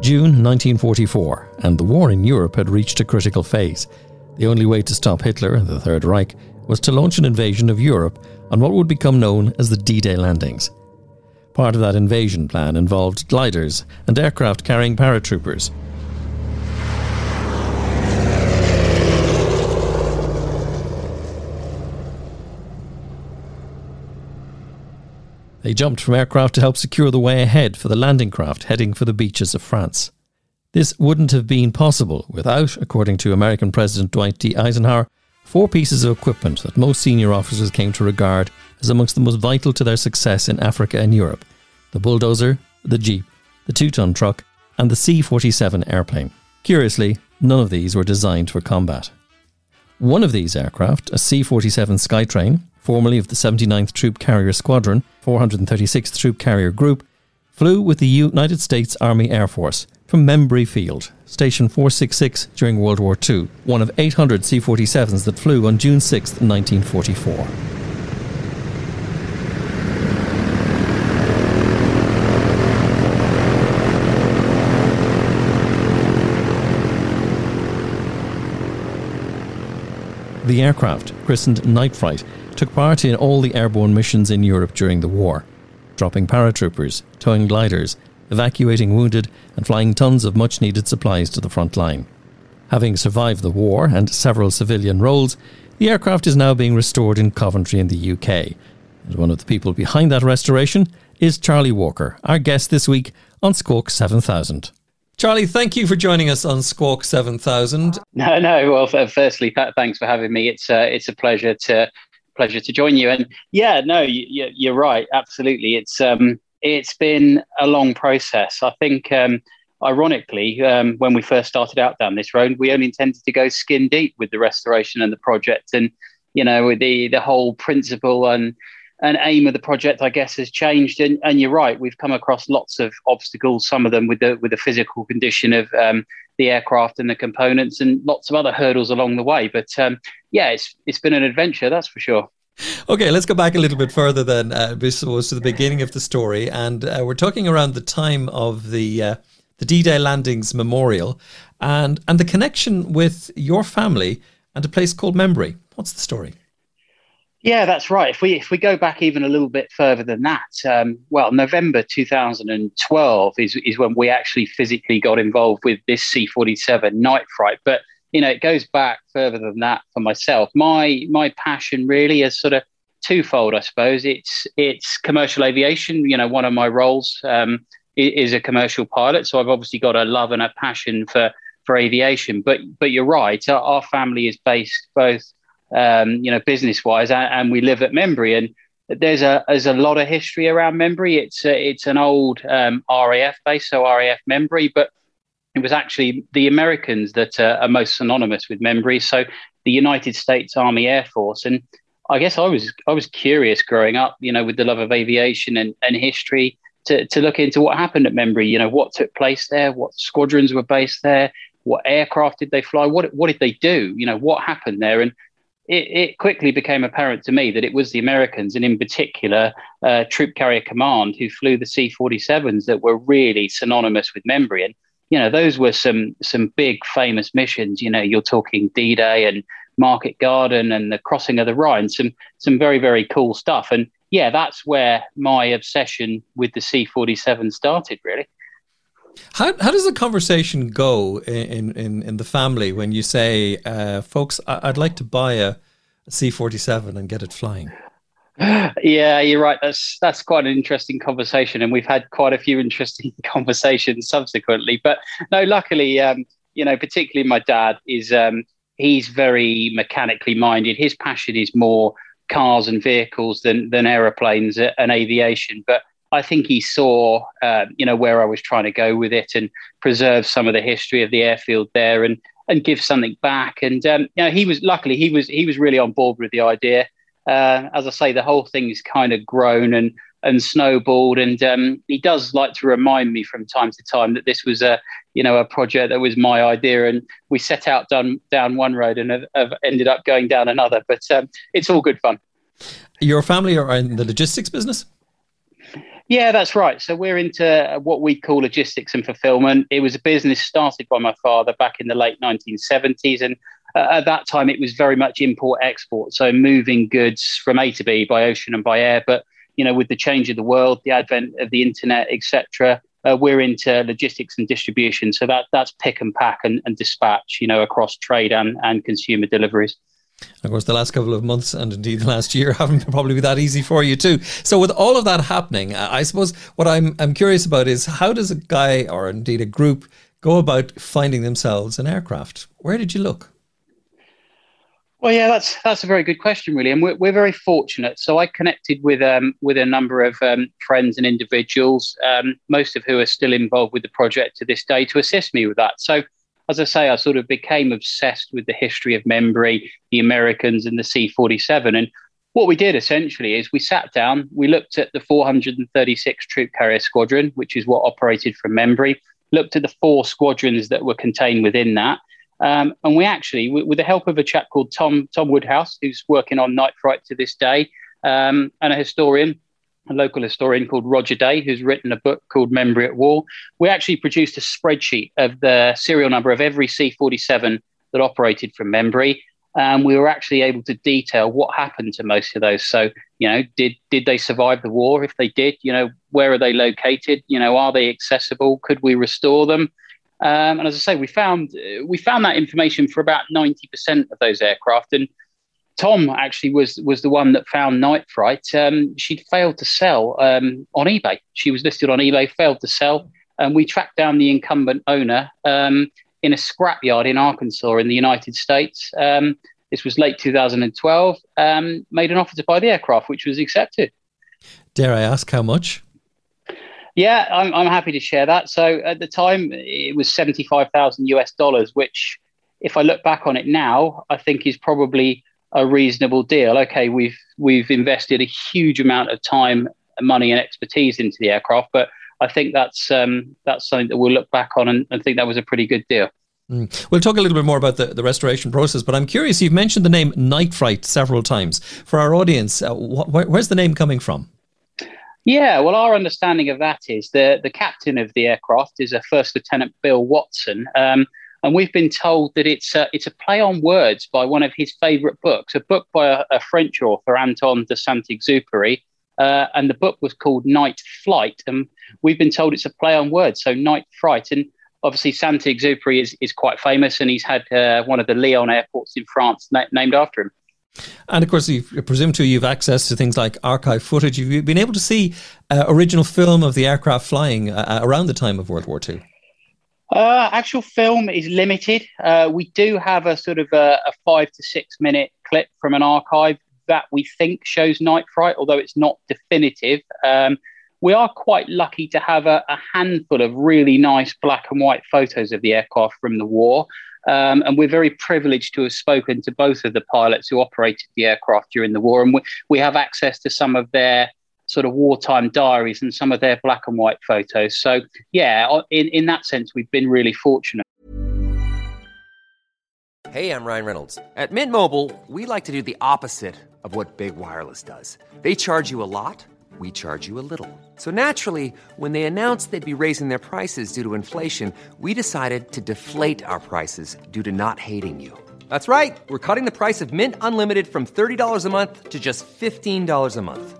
June 1944, and the war in Europe had reached a critical phase. The only way to stop Hitler and the Third Reich was to launch an invasion of Europe on what would become known as the D Day landings. Part of that invasion plan involved gliders and aircraft carrying paratroopers. They jumped from aircraft to help secure the way ahead for the landing craft heading for the beaches of France. This wouldn't have been possible without, according to American President Dwight D. Eisenhower, four pieces of equipment that most senior officers came to regard as amongst the most vital to their success in Africa and Europe the bulldozer, the jeep, the two ton truck, and the C 47 airplane. Curiously, none of these were designed for combat. One of these aircraft, a C 47 Skytrain, formerly of the 79th Troop Carrier Squadron, 436th Troop Carrier Group, flew with the United States Army Air Force from Membury Field, Station 466 during World War II, one of 800 C 47s that flew on June 6, 1944. The aircraft, christened Night Fright, took part in all the airborne missions in Europe during the war, dropping paratroopers, towing gliders, evacuating wounded, and flying tons of much needed supplies to the front line. Having survived the war and several civilian roles, the aircraft is now being restored in Coventry in the UK. And one of the people behind that restoration is Charlie Walker, our guest this week on Squawk 7000. Charlie, thank you for joining us on Squawk 7000. No, no. Well, firstly, thanks for having me. It's a, it's a pleasure to pleasure to join you. And yeah, no, you, you're right. Absolutely. It's um, it's been a long process. I think, um, ironically, um, when we first started out down this road, we only intended to go skin deep with the restoration and the project, and you know, the the whole principle and and aim of the project, I guess, has changed. And, and you're right, we've come across lots of obstacles. Some of them with the with the physical condition of um, the aircraft and the components, and lots of other hurdles along the way. But um, yeah, it's it's been an adventure, that's for sure. Okay, let's go back a little bit further then, uh, this was to the beginning of the story, and uh, we're talking around the time of the uh, the D-Day landings memorial, and and the connection with your family and a place called Membury. What's the story? Yeah, that's right. If we if we go back even a little bit further than that, um, well, November 2012 is is when we actually physically got involved with this C47 Night Fright. But you know, it goes back further than that for myself. My my passion really is sort of twofold, I suppose. It's it's commercial aviation. You know, one of my roles um, is a commercial pilot, so I've obviously got a love and a passion for for aviation. But but you're right. Our, our family is based both um, you know, business wise, and, and, we live at Membury, and there's a there's a lot of history around Membury. It's a, it's an old um, RAF base, so RAF Membury, but it was actually the Americans that uh, are most synonymous with Membury. So the United States Army Air Force, and I guess I was I was curious growing up, you know, with the love of aviation and, and history. To, to look into what happened at Membury, you know, what took place there, what squadrons were based there, what aircraft did they fly, what what did they do, you know, what happened there, and it, it, quickly became apparent to me that it was the Americans, and in particular, uh, Troop Carrier Command, who flew the C 47s that were really synonymous with Membury. And, you know, those were some, some big famous missions. You know, you're talking D Day and Market Garden and the crossing of the Rhine, some, some very, very cool stuff. And yeah, that's where my obsession with the C 47 started, really. How, how does the conversation go in, in, in the family when you say, uh, folks, I'd like to buy a C 47 and get it flying? Yeah, you're right. That's that's quite an interesting conversation, and we've had quite a few interesting conversations subsequently. But no, luckily, um, you know, particularly my dad is um, he's very mechanically minded. His passion is more cars and vehicles than than aeroplanes and aviation. But I think he saw, uh, you know, where I was trying to go with it and preserve some of the history of the airfield there and and give something back. And um, you know, he was luckily he was he was really on board with the idea. Uh, as I say, the whole thing thing's kind of grown and and snowballed. And um, he does like to remind me from time to time that this was a you know a project that was my idea, and we set out down down one road and have, have ended up going down another. But um, it's all good fun. Your family are in the logistics business. Yeah, that's right. So we're into what we call logistics and fulfillment. It was a business started by my father back in the late 1970s. And uh, at that time, it was very much import export. So moving goods from A to B by ocean and by air. But, you know, with the change of the world, the advent of the internet, etc., uh, we're into logistics and distribution. So that that's pick and pack and, and dispatch, you know, across trade and, and consumer deliveries. Of course, the last couple of months and indeed the last year haven't probably been that easy for you too. So, with all of that happening, I suppose what I'm I'm curious about is how does a guy or indeed a group go about finding themselves an aircraft? Where did you look? Well, yeah, that's that's a very good question, really, and we're, we're very fortunate. So I connected with um, with a number of um, friends and individuals, um, most of who are still involved with the project to this day, to assist me with that. So as I say, I sort of became obsessed with the history of Membury, the Americans, and the C 47. And what we did essentially is we sat down, we looked at the 436 Troop Carrier Squadron, which is what operated from Membury, looked at the four squadrons that were contained within that. Um, and we actually, with the help of a chap called Tom Tom Woodhouse, who's working on Night Fright to this day, um, and a historian, a local historian called Roger Day, who's written a book called Membury at War. We actually produced a spreadsheet of the serial number of every C 47 that operated from Membury. And we were actually able to detail what happened to most of those. So, you know, did did they survive the war? If they did, you know, where are they located? You know, are they accessible? Could we restore them? Um, and as I say, we found we found that information for about ninety percent of those aircraft, and Tom actually was was the one that found Night Fright. Um, she'd failed to sell um, on eBay. She was listed on eBay, failed to sell, and we tracked down the incumbent owner um, in a scrapyard in Arkansas in the United States. Um, this was late 2012. Um, made an offer to buy the aircraft, which was accepted. Dare I ask how much? Yeah, I'm, I'm happy to share that. So at the time, it was 75,000 US dollars, which, if I look back on it now, I think is probably a reasonable deal. Okay, we've we've invested a huge amount of time, money, and expertise into the aircraft, but I think that's um, that's something that we'll look back on and, and think that was a pretty good deal. Mm. We'll talk a little bit more about the, the restoration process, but I'm curious. You've mentioned the name Night Fright several times. For our audience, uh, wh- where's the name coming from? Yeah, well, our understanding of that is the the captain of the aircraft is a First Lieutenant Bill Watson. Um, and we've been told that it's a, it's a play on words by one of his favourite books, a book by a, a French author, Anton de Saint-Exupéry. Uh, and the book was called Night Flight. And we've been told it's a play on words, so Night Fright. And obviously, Saint-Exupéry is, is quite famous, and he's had uh, one of the Lyon airports in France na- named after him. And of course, you presume to you've access to things like archive footage. You've been able to see uh, original film of the aircraft flying uh, around the time of World War II. Uh, actual film is limited. Uh, we do have a sort of a, a, five to six minute clip from an archive that we think shows Night Fright, although it's not definitive. Um, we are quite lucky to have a, a, handful of really nice black and white photos of the aircraft from the war. Um, and we're very privileged to have spoken to both of the pilots who operated the aircraft during the war. And we, we have access to some of their sort of wartime diaries and some of their black and white photos. So, yeah, in, in that sense, we've been really fortunate. Hey, I'm Ryan Reynolds. At Mint Mobile, we like to do the opposite of what Big Wireless does. They charge you a lot, we charge you a little. So naturally, when they announced they'd be raising their prices due to inflation, we decided to deflate our prices due to not hating you. That's right. We're cutting the price of Mint Unlimited from $30 a month to just $15 a month.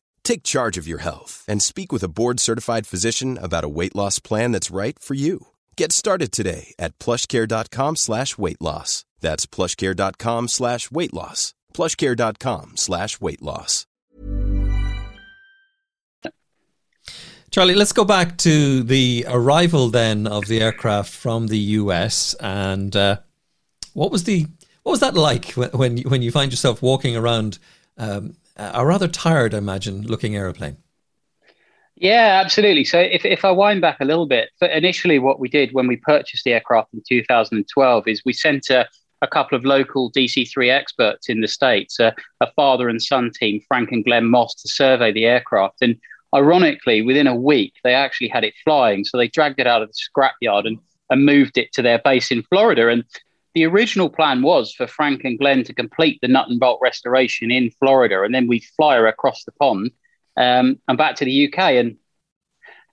Take charge of your health and speak with a board-certified physician about a weight loss plan that's right for you. Get started today at plushcare.com slash weight loss. That's plushcare.com slash weight loss. plushcare.com slash weight loss. Charlie, let's go back to the arrival then of the aircraft from the US, and uh, what was the what was that like when when you find yourself walking around um, Uh, a rather tired, I imagine, looking aeroplane? Yeah, absolutely. So if, if I wind back a little bit, initially what we did when we purchased the aircraft in 2012 is we sent a, a couple of local DC-3 experts in the States, a, a father and son team, Frank and Glenn Moss, to survey the aircraft. And ironically, within a week, they actually had it flying. So they dragged it out of the scrapyard and, and moved it to their base in Florida. And the original plan was for Frank and Glenn to complete the nut and bolt restoration in Florida, and then we'd fly her across the pond um, and back to the UK. And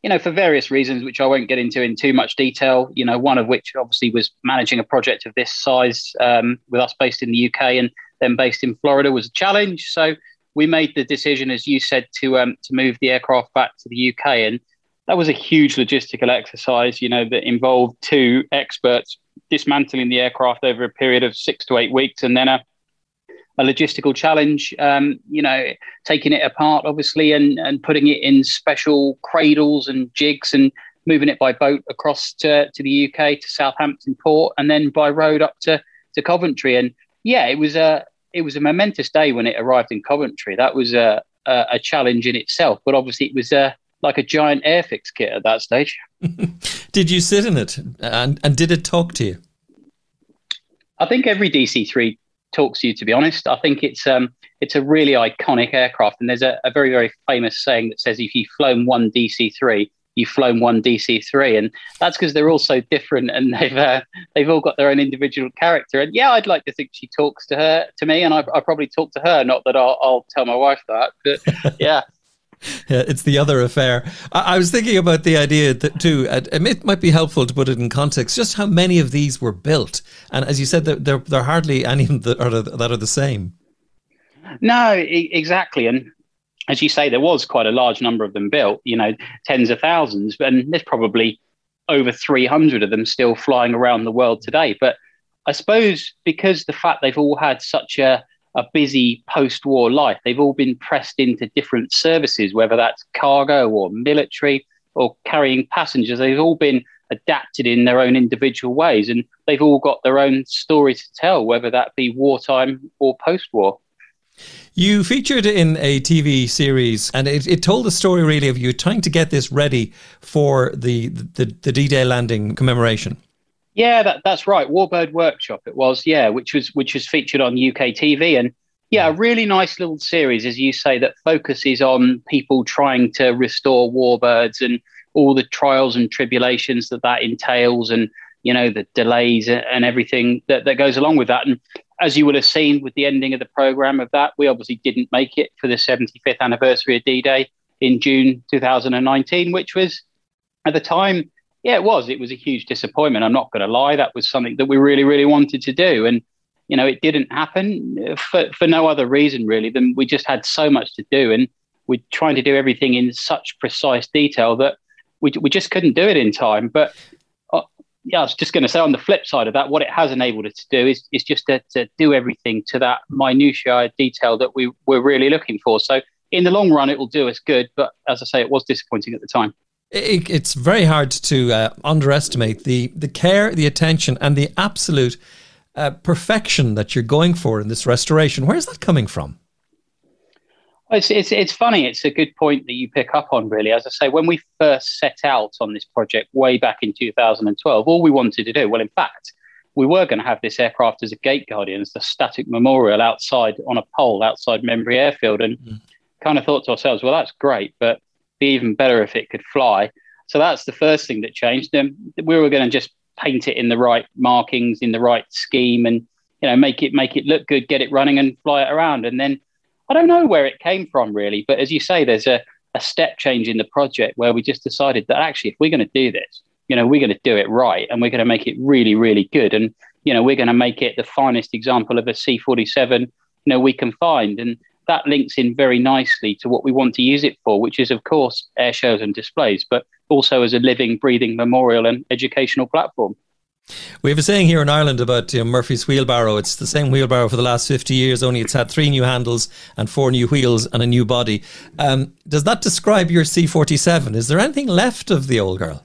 you know, for various reasons, which I won't get into in too much detail. You know, one of which obviously was managing a project of this size um, with us based in the UK and then based in Florida was a challenge. So we made the decision, as you said, to um, to move the aircraft back to the UK, and that was a huge logistical exercise. You know, that involved two experts dismantling the aircraft over a period of six to eight weeks, and then a a logistical challenge. Um, you know, taking it apart, obviously, and and putting it in special cradles and jigs, and moving it by boat across to, to the UK to Southampton port, and then by road up to to Coventry. And yeah, it was a it was a momentous day when it arrived in Coventry. That was a a, a challenge in itself, but obviously it was a like a giant airfix kit at that stage. did you sit in it, and and did it talk to you? I think every DC three talks to you. To be honest, I think it's um it's a really iconic aircraft, and there's a, a very very famous saying that says if you've flown one DC three, you've flown one DC three, and that's because they're all so different, and they've uh, they've all got their own individual character. And yeah, I'd like to think she talks to her to me, and I, I probably talk to her. Not that I'll, I'll tell my wife that, but yeah. Yeah, it's the other affair. I, I was thinking about the idea that too. it might be helpful to put it in context, just how many of these were built, and as you said, there there, there are hardly any that are that are the same. No, exactly, and as you say, there was quite a large number of them built. You know, tens of thousands, and there's probably over 300 of them still flying around the world today. But I suppose because the fact they've all had such a a busy post war life. They've all been pressed into different services, whether that's cargo or military or carrying passengers. They've all been adapted in their own individual ways and they've all got their own story to tell, whether that be wartime or post war. You featured in a TV series, and it, it told the story really of you trying to get this ready for the the, the D Day landing commemoration. Yeah, that, that's right. Warbird Workshop. It was, yeah, which was which was featured on UK TV, and yeah, a really nice little series, as you say, that focuses on people trying to restore warbirds and all the trials and tribulations that that entails, and you know the delays and everything that that goes along with that. And as you will have seen with the ending of the program of that, we obviously didn't make it for the 75th anniversary of D-Day in June 2019, which was at the time yeah, it was. It was a huge disappointment. I'm not going to lie. That was something that we really, really wanted to do. And, you know, it didn't happen for, for no other reason, really, than we just had so much to do. And we're trying to do everything in such precise detail that we, we just couldn't do it in time. But uh, yeah, I was just going to say on the flip side of that, what it has enabled us to do is, is just to, to do everything to that minutiae detail that we were really looking for. So in the long run, it will do us good. But as I say, it was disappointing at the time. It, it's very hard to uh, underestimate the the care, the attention, and the absolute uh, perfection that you're going for in this restoration. Where's that coming from? It's, it's, it's funny. It's a good point that you pick up on, really. As I say, when we first set out on this project way back in 2012, all we wanted to do, well, in fact, we were going to have this aircraft as a gate guardian, as the static memorial outside on a pole outside Membury Airfield. And mm. kind of thought to ourselves, well, that's great, but be even better if it could fly. So that's the first thing that changed. Then we were going to just paint it in the right markings, in the right scheme, and you know make it make it look good, get it running, and fly it around. And then I don't know where it came from really, but as you say, there's a, a step change in the project where we just decided that actually, if we're going to do this, you know, we're going to do it right and we're going to make it really, really good. And, you know, we're going to make it the finest example of a C 47, you know, we can find. And that links in very nicely to what we want to use it for, which is, of course, air shows and displays, but also as a living, breathing memorial and educational platform. We have a saying here in Ireland about you know, Murphy's wheelbarrow. It's the same wheelbarrow for the last 50 years, only it's had three new handles and four new wheels and a new body. Um, does that describe your C47? Is there anything left of the old girl?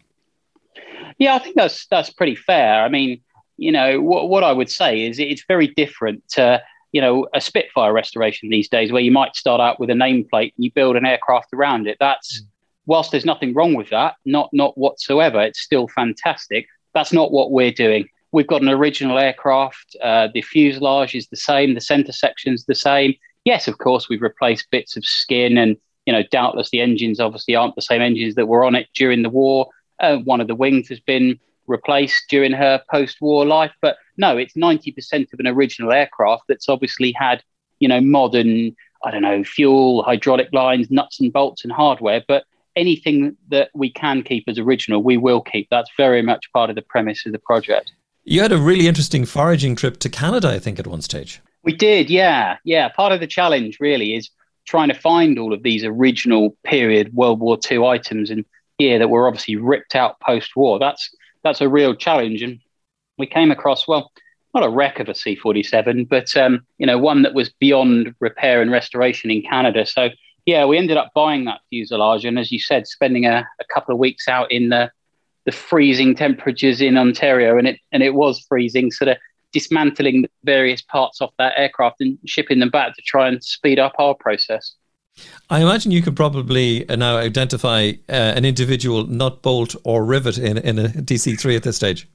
Yeah, I think that's that's pretty fair. I mean, you know, what, what I would say is it's very different to, you know, a Spitfire restoration these days where you might start out with a nameplate and you build an aircraft around it. That's, mm. whilst there's nothing wrong with that, not not whatsoever, it's still fantastic that's not what we're doing. We've got an original aircraft. Uh, the fuselage is the same. The center section's the same. Yes, of course, we've replaced bits of skin, and you know, doubtless the engines obviously aren't the same engines that were on it during the war. Uh, one of the wings has been replaced during her post-war life, but no, it's ninety percent of an original aircraft that's obviously had you know modern, I don't know, fuel, hydraulic lines, nuts and bolts, and hardware, but anything that we can keep as original, we will keep. That's very much part of the premise of the project. You had a really interesting foraging trip to Canada, I think, at one stage. We did, yeah. Yeah. Part of the challenge really is trying to find all of these original period World War II items and gear that were obviously ripped out post war. That's that's a real challenge. And we came across, well, not a wreck of a C 47, but um, you know, one that was beyond repair and restoration in Canada. So yeah, we ended up buying that fuselage, and as you said, spending a, a couple of weeks out in the the freezing temperatures in Ontario, and it and it was freezing, sort of dismantling various parts off that aircraft and shipping them back to try and speed up our process. I imagine you could probably uh, now identify uh, an individual nut, bolt, or rivet in, in a DC three at this stage.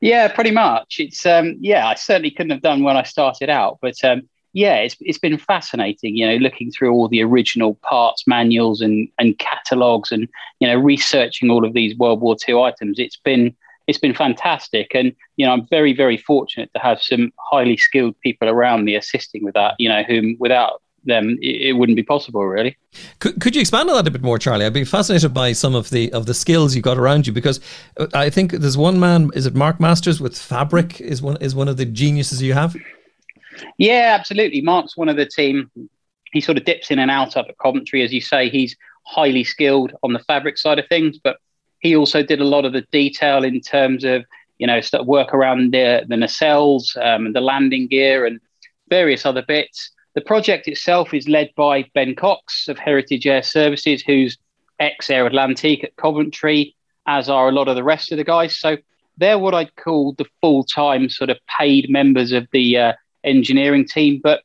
Yeah, pretty much. It's um, yeah, I certainly couldn't have done when I started out, but um, yeah, it's it's been fascinating. You know, looking through all the original parts manuals and and catalogs, and you know, researching all of these World War II items. It's been it's been fantastic, and you know, I'm very very fortunate to have some highly skilled people around me assisting with that. You know, whom without them it, it wouldn't be possible really. Could, could you expand on that a bit more, Charlie? I'd be fascinated by some of the of the skills you got around you because uh, I think there's one man. Is it Mark Masters with fabric? Is one is one of the geniuses you have. Yeah, absolutely. Mark's one of the team. He sort of dips in and out up at Coventry, as you say. He's highly skilled on the fabric side of things, but he also did a lot of the detail in terms of you know stuff work around the the nacelles um, and the landing gear and various other bits. The project itself is led by Ben Cox of Heritage Air Services, who's ex Air Atlantique at Coventry, as are a lot of the rest of the guys. So they're what I'd call the full time sort of paid members of the uh, engineering team. But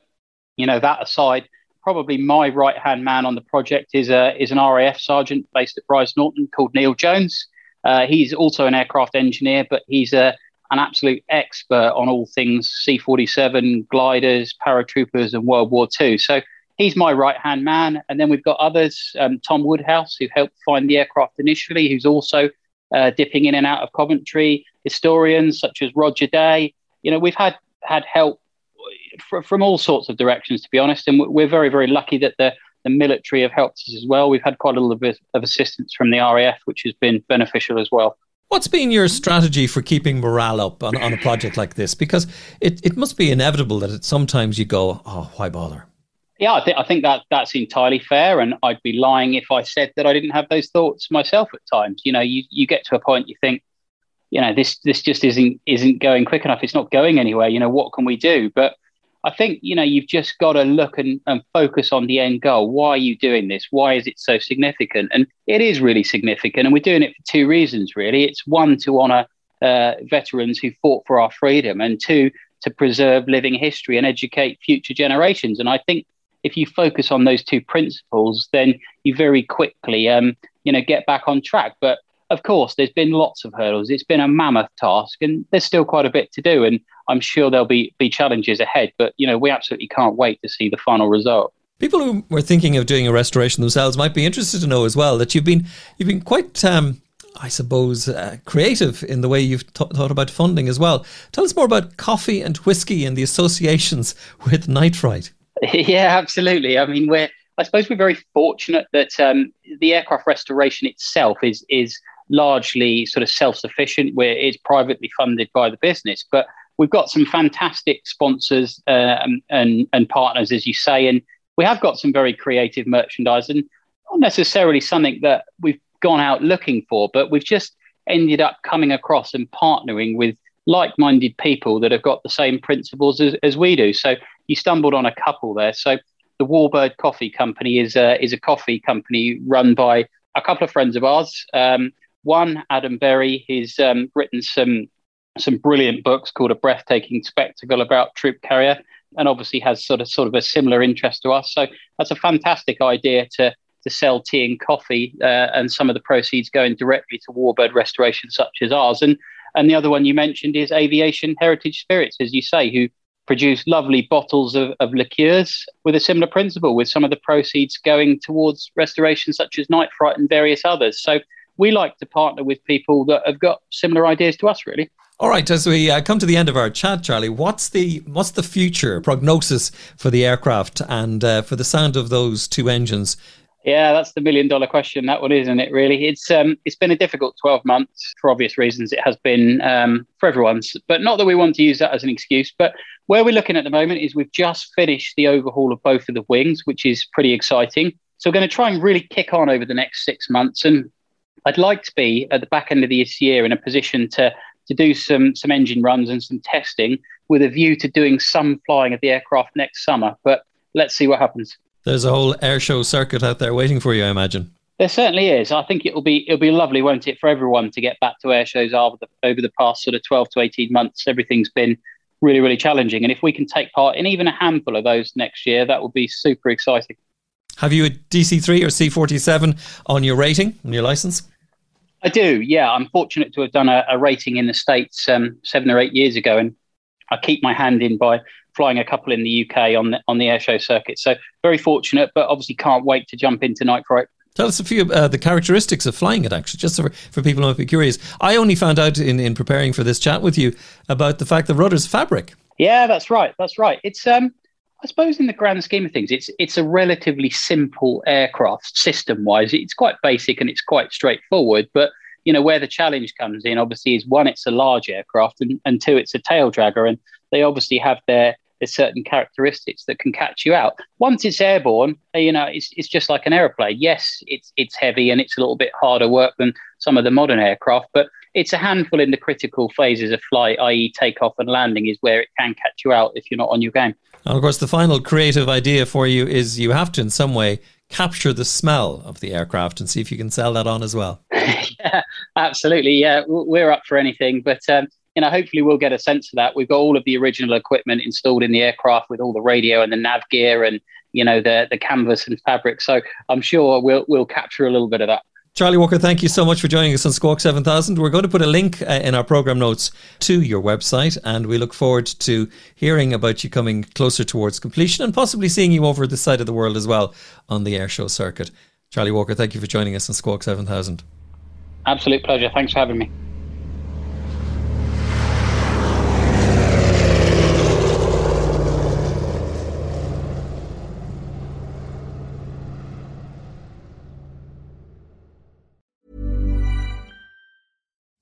you know that aside, probably my right hand man on the project is a is an RAF sergeant based at Brize Norton called Neil Jones. Uh, he's also an aircraft engineer, but he's a an absolute expert on all things C-47, gliders, paratroopers, and World War II. So he's my right hand man. And then we've got others, um, Tom Woodhouse, who helped find the aircraft initially, who's also uh, dipping in and out of Coventry. Historians such as Roger Day. You know, we've had had help from all sorts of directions, to be honest. And we're very, very lucky that the, the military have helped us as well. We've had quite a little bit of assistance from the RAF, which has been beneficial as well. What's been your strategy for keeping morale up on, on a project like this? Because it, it must be inevitable that it, sometimes you go, oh, why bother? Yeah, I, th- I think that that's entirely fair, and I'd be lying if I said that I didn't have those thoughts myself at times. You know, you, you get to a point you think, you know, this this just isn't isn't going quick enough. It's not going anywhere. You know, what can we do? But I think you know you've just got to look and, and focus on the end goal. Why are you doing this? Why is it so significant? And it is really significant, and we're doing it for two reasons. Really, it's one to honour uh, veterans who fought for our freedom, and two to preserve living history and educate future generations. And I think if you focus on those two principles, then you very quickly, um, you know, get back on track. But of course, there's been lots of hurdles. It's been a mammoth task, and there's still quite a bit to do. And I'm sure there'll be be challenges ahead. But you know, we absolutely can't wait to see the final result. People who were thinking of doing a restoration themselves might be interested to know as well that you've been you've been quite. Um, I suppose, uh, creative in the way you've th- thought about funding as well. Tell us more about coffee and whiskey and the associations with night fright. Yeah, absolutely. I mean, we're I suppose we're very fortunate that um, the aircraft restoration itself is is largely sort of self sufficient, where it's privately funded by the business. But we've got some fantastic sponsors uh, and and partners, as you say, and we have got some very creative merchandise, and not necessarily something that we've gone out looking for, but we've just ended up coming across and partnering with like-minded people that have got the same principles as, as we do. So you stumbled on a couple there. So the Warbird Coffee Company is a, is a coffee company run by a couple of friends of ours. Um, one, Adam Berry, he's um, written some some brilliant books called A Breathtaking Spectacle about Troop Carrier, and obviously has sort of sort of a similar interest to us. So that's a fantastic idea to to sell tea and coffee, uh, and some of the proceeds going directly to warbird restoration, such as ours. And and the other one you mentioned is Aviation Heritage Spirits, as you say, who produce lovely bottles of, of liqueurs with a similar principle, with some of the proceeds going towards restoration, such as Night Fright and various others. So we like to partner with people that have got similar ideas to us, really. All right, as we uh, come to the end of our chat, Charlie, what's the what's the future prognosis for the aircraft and uh, for the sound of those two engines yeah, that's the million dollar question. That one, isn't it? Really, it's um, it's been a difficult twelve months for obvious reasons. It has been um, for everyone's, but not that we want to use that as an excuse. But where we're looking at the moment is we've just finished the overhaul of both of the wings, which is pretty exciting. So we're going to try and really kick on over the next six months, and I'd like to be at the back end of this year in a position to to do some some engine runs and some testing with a view to doing some flying of the aircraft next summer. But let's see what happens. There's a whole air show circuit out there waiting for you, I imagine. There certainly is. I think it'll be it'll be lovely, won't it, for everyone to get back to air shows over the over the past sort of twelve to eighteen months. Everything's been really, really challenging, and if we can take part in even a handful of those next year, that would be super exciting. Have you a DC three or C forty seven on your rating on your license? I do. Yeah, I'm fortunate to have done a, a rating in the states um, seven or eight years ago, and I keep my hand in by flying a couple in the UK on the on the airshow circuit. So very fortunate, but obviously can't wait to jump into Night Fright. Tell us a few uh, the characteristics of flying it, actually, just for, for people who might be curious. I only found out in, in preparing for this chat with you about the fact that rudder's fabric. Yeah, that's right. That's right. It's um, I suppose in the grand scheme of things, it's it's a relatively simple aircraft system wise. It's quite basic and it's quite straightforward. But you know where the challenge comes in, obviously, is one, it's a large aircraft, and, and two, it's a tail dragger, and they obviously have their certain characteristics that can catch you out. Once it's airborne, you know, it's, it's just like an aeroplane. Yes, it's it's heavy and it's a little bit harder work than some of the modern aircraft, but it's a handful in the critical phases of flight, i.e., takeoff and landing, is where it can catch you out if you're not on your game. And of course, the final creative idea for you is you have to, in some way, capture the smell of the aircraft and see if you can sell that on as well. yeah, absolutely. Yeah, we're up for anything, but um, you know, hopefully we'll get a sense of that. We've got all of the original equipment installed in the aircraft with all the radio and the nav gear and you know the the canvas and fabric. So I'm sure we'll we'll capture a little bit of that. Charlie Walker, thank you so much for joining us on Squawk 7000. We're going to put a link uh, in our program notes to your website, and we look forward to hearing about you coming closer towards completion and possibly seeing you over this side of the world as well on the airshow circuit. Charlie Walker, thank you for joining us on Squawk 7000. Absolute pleasure. Thanks for having me.